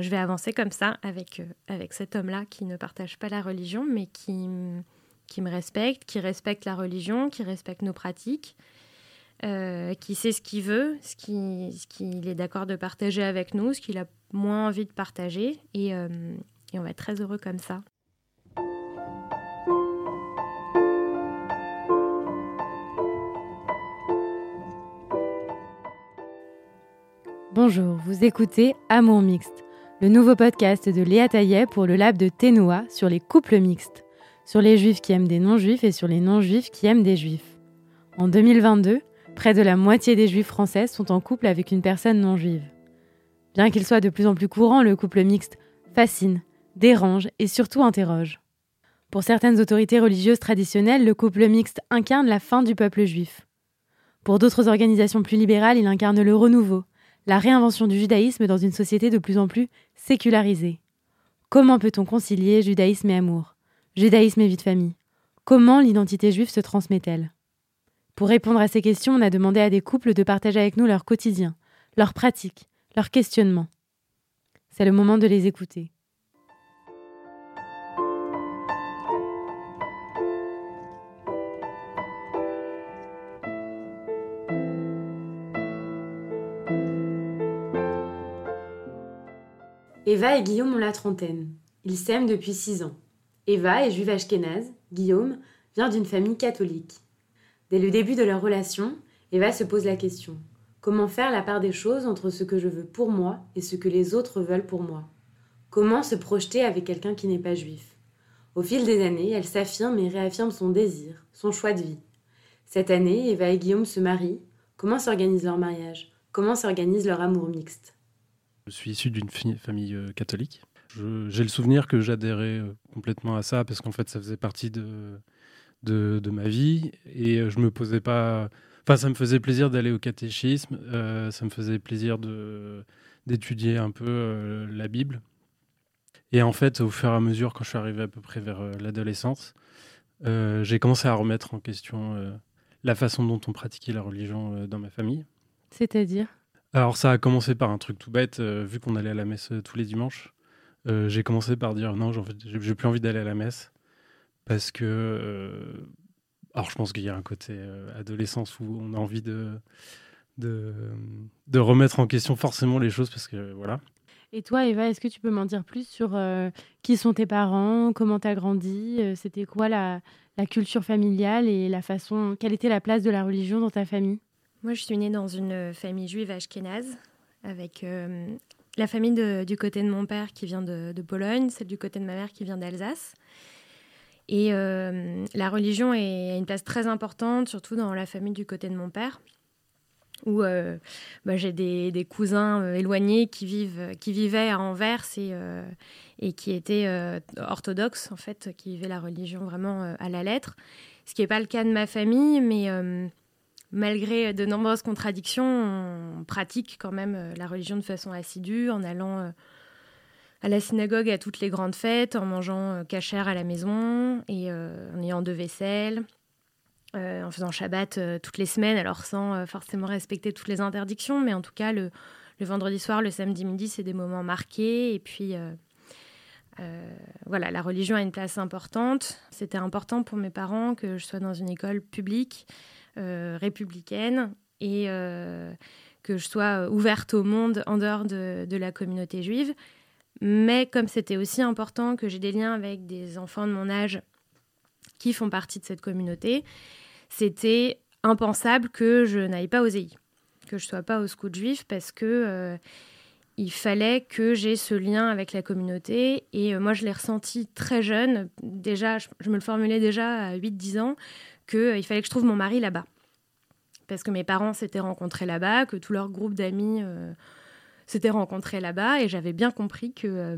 Je vais avancer comme ça avec, avec cet homme-là qui ne partage pas la religion, mais qui, me respecte, qui respecte la religion, qui respecte nos pratiques, qui sait ce qu'il veut, ce qu'il est d'accord de partager avec nous, ce qu'il a moins envie de partager. Et, et on va être très heureux comme ça. Bonjour, vous écoutez Amour Mixte, le nouveau podcast de Léa Taillet pour le lab de Ténoa sur les couples mixtes, sur les juifs qui aiment des non-juifs et sur les non-juifs qui aiment des juifs. En 2022, près de la moitié des juifs français sont en couple avec une personne non-juive. Bien qu'il soit de plus en plus courant, le couple mixte fascine, dérange et surtout interroge. Pour certaines autorités religieuses traditionnelles, le couple mixte incarne la fin du peuple juif. Pour d'autres organisations plus libérales, il incarne le renouveau, la réinvention du judaïsme dans une société de plus en plus sécularisée. Comment peut-on concilier judaïsme et amour? Judaïsme et vie de famille Comment l'identité juive se transmet-elle? Pour répondre à ces questions, on a demandé à des couples de partager avec nous leur quotidien, leurs pratiques, leurs questionnements. C'est le moment de les écouter. Eva et Guillaume ont la trentaine. Ils s'aiment depuis six ans. Eva est juive ashkénaze, Guillaume vient d'une famille catholique. Dès le début de leur relation, Eva se pose la question comment faire la part des choses entre ce que je veux pour moi et ce que les autres veulent pour moi? Comment se projeter avec quelqu'un qui n'est pas juif? Au fil des années, elle s'affirme et réaffirme son désir, son choix de vie. Cette année, Eva et Guillaume se marient. Comment s'organise leur mariage? Comment s'organise leur amour mixte? Je suis issu d'une famille euh, catholique. J'ai le souvenir que j'adhérais euh, complètement à ça parce qu'en fait, ça faisait partie de, de, ma vie et euh, je me posais pas. Enfin, ça me faisait plaisir d'aller au catéchisme, ça me faisait plaisir d'étudier un peu la Bible. Et en fait, au fur et à mesure, quand je suis arrivé à peu près vers l'adolescence, j'ai commencé à remettre en question la façon dont on pratiquait la religion dans ma famille. C'est-à-dire? Alors ça a commencé par un truc tout bête, euh, vu qu'on allait à la messe euh, tous les dimanches. Euh, j'ai commencé par dire non, j'ai plus envie d'aller à la messe parce que, alors je pense qu'il y a un côté adolescence où on a envie de, de, de remettre en question forcément les choses parce que voilà. Et toi, Eva, est-ce que tu peux m'en dire plus sur qui sont tes parents, comment tu as grandi, c'était quoi la, la culture familiale et la façon, quelle était la place de la religion dans ta famille? Moi, je suis née dans une famille juive ashkénaze, avec euh, la famille du côté de mon père qui vient de, Pologne, celle du côté de ma mère qui vient d'Alsace. Et euh, la religion a une place très importante, surtout dans la famille du côté de mon père, où euh, bah, j'ai des, cousins éloignés qui vivaient à Anvers et, et qui étaient orthodoxes, en fait, qui vivaient la religion vraiment à la lettre. Ce qui n'est pas le cas de ma famille, mais malgré de nombreuses contradictions, on pratique quand même euh, la religion de façon assidue, en allant euh, à la synagogue à toutes les grandes fêtes, en mangeant cachère euh, à la maison et en ayant deux vaisselles, en faisant Shabbat toutes les semaines, alors sans forcément respecter toutes les interdictions, mais en tout cas le, vendredi soir, le samedi midi, c'est des moments marqués et puis voilà, la religion a une place importante. C'était important pour mes parents que je sois dans une école publique euh, républicaine et euh, que je sois ouverte au monde en dehors de, la communauté juive. Mais comme c'était aussi important que j'ai des liens avec des enfants de mon âge qui font partie de cette communauté, c'était impensable que je n'aille pas aux EI, que je sois pas au scout juif parce que euh, il fallait que j'ai ce lien avec la communauté. Et moi, je l'ai ressenti très jeune. Déjà, je, me le formulais déjà à 8-10 ans qu'il euh, fallait que je trouve mon mari là-bas. Parce que mes parents s'étaient rencontrés là-bas, que tout leur groupe d'amis euh, s'était rencontré là-bas, et j'avais bien compris que euh,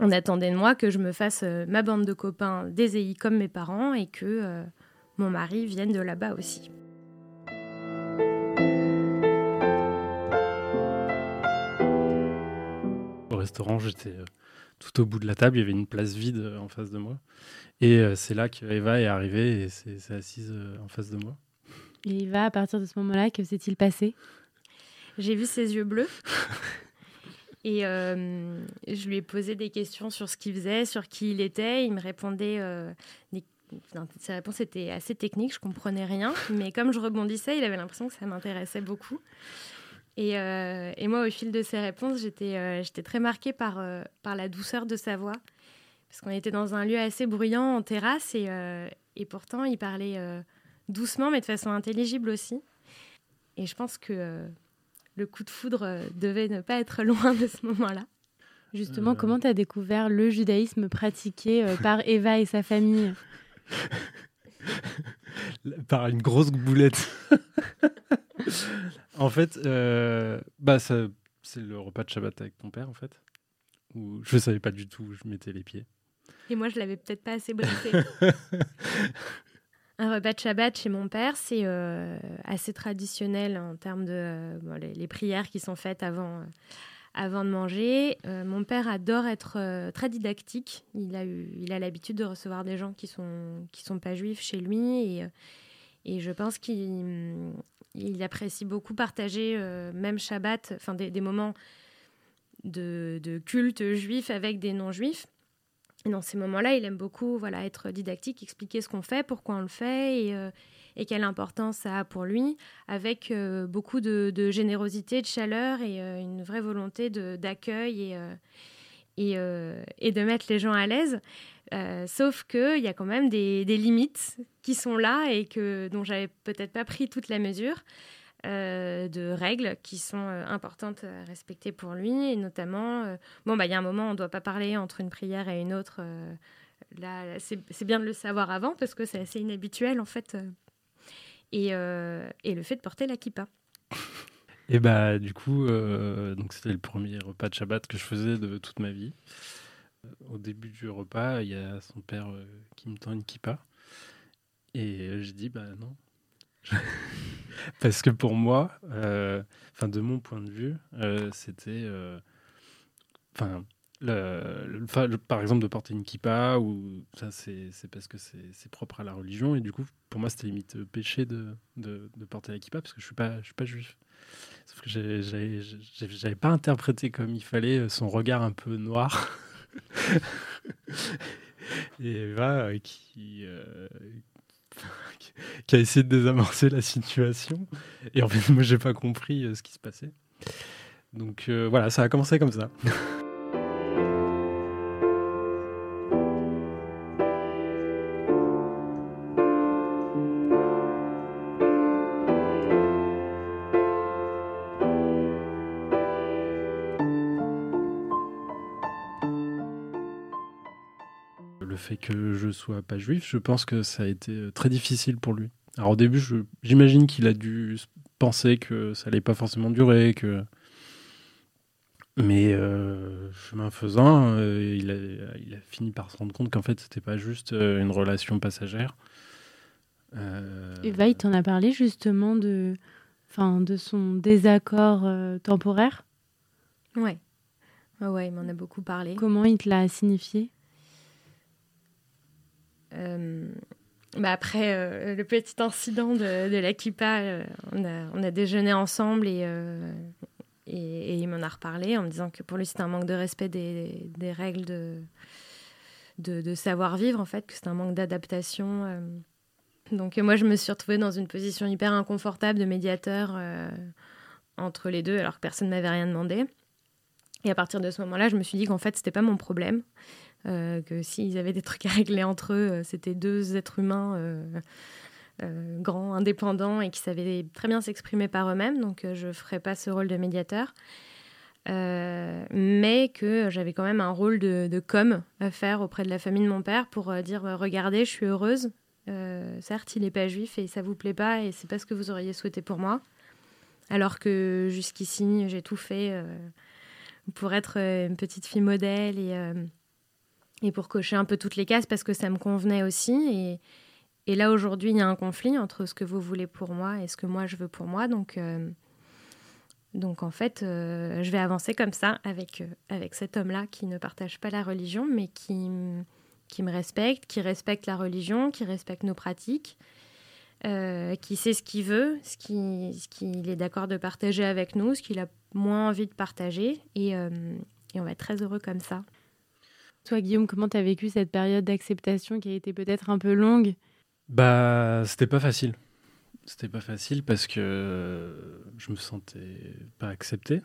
on attendait de moi que je me fasse ma bande de copains des EI comme mes parents, et que mon mari vienne de là-bas aussi. Restaurant, j'étais tout au bout de la table, il y avait une place vide en face de moi. Et euh, c'est là qu'Eva est arrivée et s'est assise euh, en face de moi. Et Eva, à partir de ce moment-là, que s'est-il passé? J'ai vu ses yeux bleus. Et je lui ai posé des questions sur ce qu'il faisait, sur qui il était. Il me répondait. ses réponses étaient assez techniques, je comprenais rien. Mais comme je rebondissais, il avait l'impression que ça m'intéressait beaucoup. Et, et, moi, au fil de ses réponses, j'étais j'étais très marquée par, par la douceur de sa voix. Parce qu'on était dans un lieu assez bruyant en terrasse et, et pourtant il parlait doucement mais de façon intelligible aussi. Et je pense que euh, le coup de foudre euh, devait ne pas être loin de ce moment-là. Justement, euh. comment tu as découvert le judaïsme pratiqué par Eva et sa famille? Par une grosse boulette. en fait, bah, c'est le repas de Shabbat avec ton père, en fait. Où je ne savais pas du tout où je mettais les pieds. Et moi, je l'avais peut-être pas assez briefé. Un repas de Shabbat chez mon père, c'est euh, assez traditionnel en termes de euh, les, prières qui sont faites avant, euh, avant de manger. mon père adore être très didactique. Il a, eu, il a l'habitude de recevoir des gens qui sont, qui sont pas juifs chez lui et, et je pense qu'il il apprécie beaucoup partager, même Shabbat, enfin des, moments de, de culte juif avec des non-juifs. Et dans ces moments-là, il aime beaucoup voilà, être didactique, expliquer ce qu'on fait, pourquoi on le fait et, euh, quelle importance ça a pour lui, avec euh, beaucoup de, générosité, de chaleur et euh, une vraie volonté d'accueil et, et, et, de mettre les gens à l'aise. sauf qu'il y a quand même des, limites qui sont là et que, dont j'avais peut-être pas pris toute la mesure. Euh, de règles qui sont euh, importantes à respecter pour lui. Et notamment, euh, bon, bah, il y a un moment, on ne doit pas parler entre une prière et une autre. là, c'est bien de le savoir avant parce que c'est assez inhabituel, en fait. Et, et, le fait de porter la kippa. Et bah, du coup, donc c'était le premier repas de Shabbat que je faisais de toute ma vie. Au début du repas, il y a son père qui me tend une kippa. Et j'ai dit, bah non, Parce que pour moi, euh, de mon point de vue, euh, c'était, euh, par exemple de porter une kippa ou ça c'est parce que c'est propre à la religion et du coup pour moi c'était limite péché de, de, porter la kippa parce que je suis pas je suis pas juif. Sauf que j'avais pas interprété comme il fallait son regard un peu noir. et Eva qui qui a essayé de désamorcer la situation. Et en fait, moi, j'ai pas compris euh, ce qui se passait. Donc euh, voilà, ça a commencé comme ça. sois pas juif, je pense que ça a été euh, très difficile pour lui. Alors au début, j'imagine qu'il a dû penser que ça allait pas forcément durer, que mais euh, chemin faisant, euh, il, a, il, a, fini par se rendre compte qu'en fait, c'était pas juste une relation passagère. Eva, il t'en a parlé justement de, enfin, de son désaccord temporaire? Ouais. ouais, il m'en a beaucoup parlé. Comment il te l'a signifié? euh, bah après euh, le petit incident de, de la kippa, euh, on, a, déjeuné ensemble et, et, il m'en a reparlé en me disant que pour lui c'était un manque de respect des, règles de, de, savoir-vivre en fait, que c'était un manque d'adaptation. Donc moi je me suis retrouvée dans une position hyper inconfortable de médiateur entre les deux alors que personne ne m'avait rien demandé. Et à partir de ce moment-là, je me suis dit qu'en fait, c'était pas mon problème. Euh, que s'ils avaient des trucs à régler entre eux, euh, c'était deux êtres humains euh, grands, indépendants et qui savaient très bien s'exprimer par eux-mêmes. Donc je ne ferai pas ce rôle de médiateur. mais que j'avais quand même un rôle de, com à faire auprès de la famille de mon père pour dire regardez, je suis heureuse. certes, il n'est pas juif et ça vous plaît pas et c'est pas ce que vous auriez souhaité pour moi. Alors que jusqu'ici, j'ai tout fait pour être une petite fille modèle et et pour cocher un peu toutes les cases parce que ça me convenait aussi. Et, là, aujourd'hui, il y a un conflit entre ce que vous voulez pour moi et ce que moi, je veux pour moi. Donc, euh, donc en fait, euh, je vais avancer comme ça avec, euh, avec cet homme-là qui ne partage pas la religion, mais qui, qui me respecte, qui respecte la religion, qui respecte nos pratiques, qui sait ce qu'il veut, ce qu'il est d'accord de partager avec nous, ce qu'il n'a moins envie de partager. Et, et on va être très heureux comme ça. Toi, Guillaume, comment tu as vécu cette période d'acceptation qui a été peut-être un peu longue? Bah, c'était pas facile. C'était pas facile parce que je me sentais pas accepté.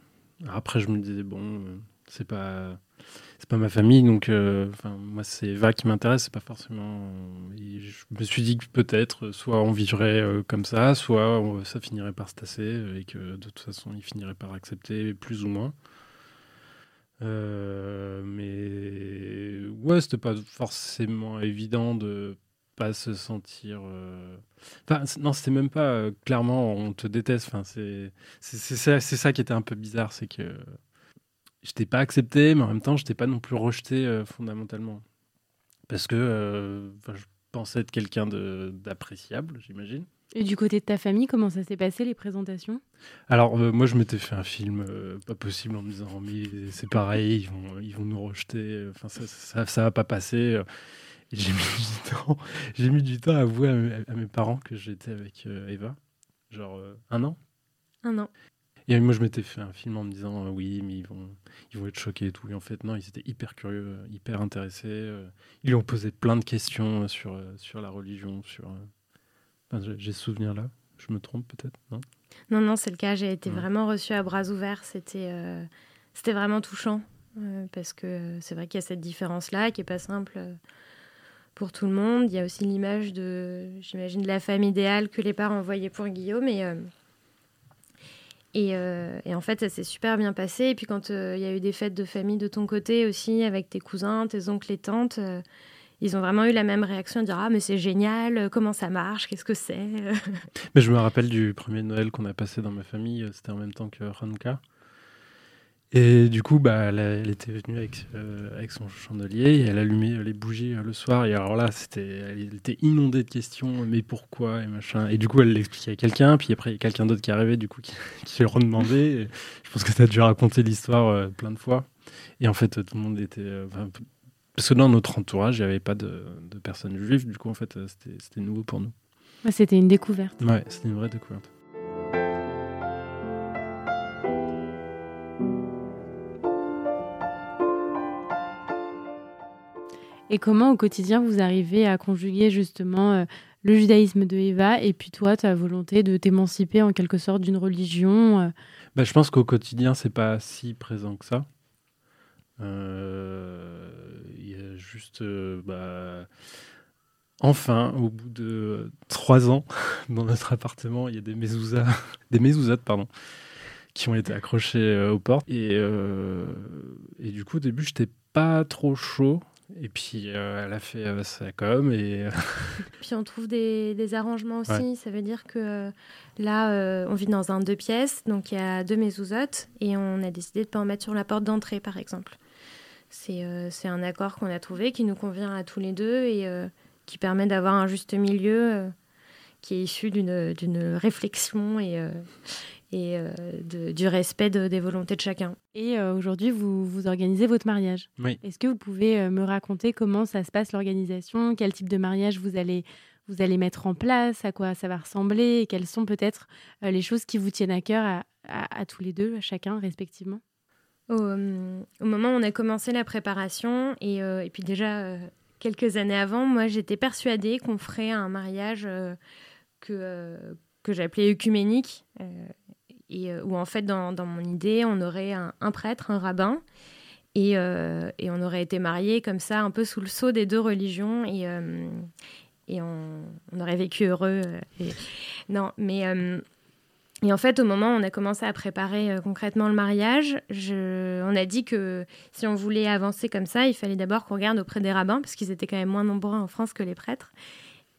Après, je me disais, bon, c'est pas c'est pas ma famille donc euh, moi c'est Eva qui m'intéresse c'est pas forcément je me suis dit que peut-être soit on vivrait euh, comme ça soit ça finirait par se tasser et que de toute façon il finirait par accepter plus ou moins euh, mais ouais c'était pas forcément évident de pas se sentir enfin non c'était même pas clairement on te déteste enfin c'est ça, ça qui était un peu bizarre c'est que je n'étais pas accepté, mais en même temps, je n'étais pas non plus rejeté euh, fondamentalement. Parce que euh, je pensais être quelqu'un d'appréciable, j'imagine. Et du côté de ta famille, comment ça s'est passé les présentations? Alors euh, moi je m'étais fait un film pas possible en me disant mais c'est pareil, ils vont, ils vont nous rejeter, enfin ça, ça, ça va pas passer. J'ai mis du temps, j'ai mis du temps à avouer à, mes parents que j'étais avec Eva, genre un an? Un an. Et moi, je m'étais fait un film en me disant euh, oui, mais ils vont, ils vont être choqués et tout. Et en fait, non, ils étaient hyper curieux, euh, hyper intéressés. Euh. ils lui ont posé plein de questions sur, sur la religion. sur. J'ai ce souvenir là. Je me trompe peut-être, non? Non, non, c'est le cas. J'ai été vraiment reçue à bras ouverts. C'était c'était vraiment touchant. parce que c'est vrai qu'il y a cette différence-là qui n'est pas simple pour tout le monde. Il y a aussi l'image de, j'imagine, de la femme idéale que les parents voyaient pour Guillaume. Et euh, et, en fait, ça s'est super bien passé. Et puis quand euh, il y a eu des fêtes de famille de ton côté aussi, avec tes cousins, tes oncles et tantes, euh, ils ont vraiment eu la même réaction, dire ah mais c'est génial, comment ça marche, qu'est-ce que c'est. mais je me rappelle du premier Noël qu'on a passé dans ma famille, c'était en même temps que Hanouka. Et du coup, bah, elle, était venue avec, euh, avec son chandelier et elle allumait les bougies euh, le soir. Et alors là, c'était, elle était inondée de questions, mais pourquoi et machin. Et du coup, elle l'expliquait à quelqu'un, puis après, il y a quelqu'un d'autre qui arrivait, du coup, qui, qui lui redemandait. je pense que tu as dû raconter l'histoire euh, plein de fois. Et en fait, tout le monde était. Parce que dans notre entourage, il n'y avait pas de, de, personnes juives. Du coup, en fait, c'était, c'était nouveau pour nous. c'était une découverte. Ouais, c'était une vraie découverte. Et comment au quotidien vous arrivez à conjuguer justement euh, le judaïsme de Eva et puis toi, ta volonté de t'émanciper en quelque sorte d'une religion euh? bah, Je pense qu'au quotidien, c'est pas si présent que ça. Euh, il y a juste. Bah, enfin, au bout de trois ans, dans notre appartement, il y a des mezuzahs, des pardon, qui ont été accrochés aux portes. Et, et du coup, au début, j'étais pas trop chaud. Et puis, euh, elle a fait euh, sa com. Et... Euh, puis, on trouve des, des arrangements aussi. Ça veut dire que là, on vit dans un deux pièces. Donc, il y a deux mezouzotes. Et on a décidé de ne pas en mettre sur la porte d'entrée, par exemple. C'est un accord qu'on a trouvé qui nous convient à tous les deux et qui permet d'avoir un juste milieu qui est issu d'une réflexion et, et euh, du respect des volontés de chacun. Et euh, aujourd'hui, vous, vous organisez votre mariage. Oui. Est-ce que vous pouvez euh, me raconter comment ça se passe l'organisation? Quel type de mariage vous allez, vous allez mettre en place? À quoi ça va ressembler? Et quelles sont peut-être les choses qui vous tiennent à cœur à, tous les deux, à chacun respectivement? Au, au, moment où on a commencé la préparation, et, et puis déjà quelques années avant, moi j'étais persuadée qu'on ferait un mariage que, que j'appelais œcuménique et euh, où en fait dans, dans, mon idée on aurait un, prêtre, un rabbin et, euh, et, on aurait été mariés comme ça un peu sous le sceau des deux religions et, euh, et on, aurait vécu heureux. Non, mais et en fait, au moment où on a commencé à préparer concrètement le mariage, on a dit que si on voulait avancer comme ça, il fallait d'abord qu'on regarde auprès des rabbins, parce qu'ils étaient quand même moins nombreux en France que les prêtres.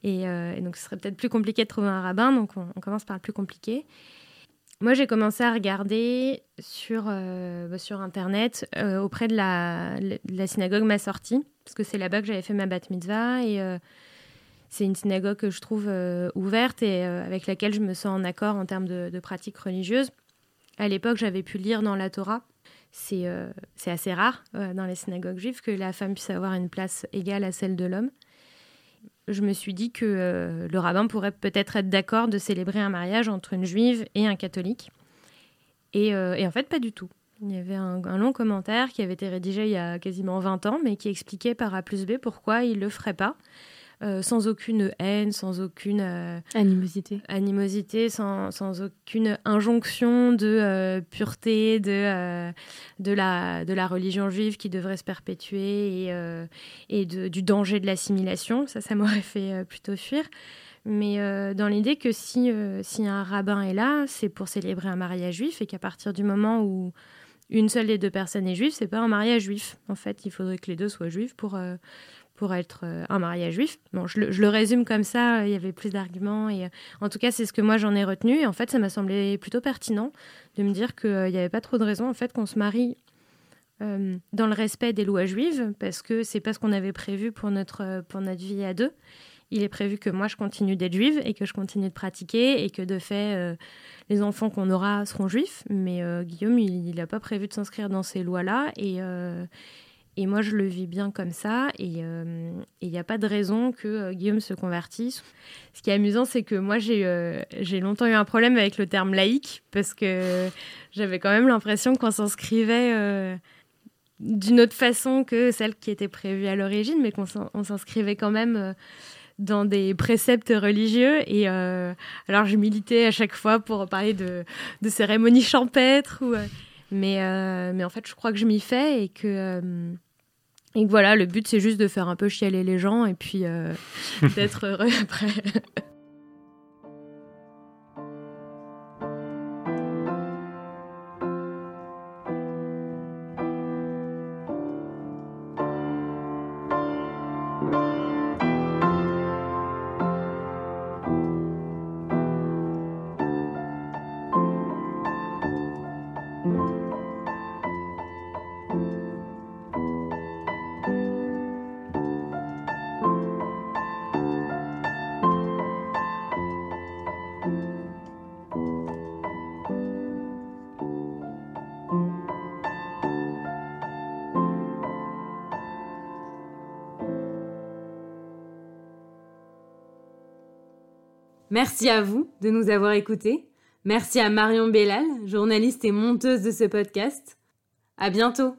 Et, donc, ce serait peut-être plus compliqué de trouver un rabbin, donc on, commence par le plus compliqué. Moi, j'ai commencé à regarder sur, euh, bah, sur Internet euh, auprès de la, synagogue Ma Sortie, parce que c'est là-bas que j'avais fait ma bat mitzvah. Et euh, c'est une synagogue que je trouve ouverte et avec laquelle je me sens en accord en termes de, de pratiques religieuses. À l'époque, j'avais pu lire dans la Torah. C'est assez rare dans les synagogues juives que la femme puisse avoir une place égale à celle de l'homme je me suis dit que euh, le rabbin pourrait peut-être être, d'accord de célébrer un mariage entre une juive et un catholique. Et, en fait, pas du tout. Il y avait un, long commentaire qui avait été rédigé il y a quasiment 20 ans, mais qui expliquait par A plus B pourquoi il ne le ferait pas. Euh, sans aucune haine, sans aucune euh, animosité, animosité sans, sans, aucune injonction de euh, pureté de, de, la, de la religion juive qui devrait se perpétuer et, et de, du danger de l'assimilation. Ça, ça m'aurait fait plutôt fuir. Mais dans l'idée que si, si un rabbin est là, c'est pour célébrer un mariage juif et qu'à partir du moment où une seule des deux personnes est juive, c'est pas un mariage juif. En fait, il faudrait que les deux soient juifs pour, pour être euh, un mariage juif. Bon, je le, résume comme ça, il y avait plus d'arguments. Et, euh, en tout cas, c'est ce que moi j'en ai retenu. Et en fait, ça m'a semblé plutôt pertinent de me dire qu'il n'y avait pas trop de raison en fait, qu'on se marie euh, dans le respect des lois juives, parce que c'est pas ce qu'on avait prévu pour notre, pour notre vie à deux. Il est prévu que moi je continue d'être juive et que je continue de pratiquer et que de fait les enfants qu'on aura seront juifs. Mais Guillaume, il n'a pas prévu de s'inscrire dans ces lois-là et, et moi, je le vis bien comme ça. Et euh, il n'y a pas de raison que euh, Guillaume se convertisse. Ce qui est amusant, c'est que moi, j'ai euh, longtemps eu un problème avec le terme laïque parce que j'avais quand même l'impression qu'on s'inscrivait d'une autre façon que celle qui était prévue à l'origine, mais qu'on s'inscrivait quand même dans des préceptes religieux. Et alors, je militais à chaque fois pour parler de, de cérémonies champêtres. Mais, mais en fait, je crois que je m'y fais et que et voilà, le but c'est juste de faire un peu chialer les gens et puis euh, d'être heureux après. Merci à vous de nous avoir écoutés. Merci à Marion Bellal, journaliste et monteuse de ce podcast. À bientôt!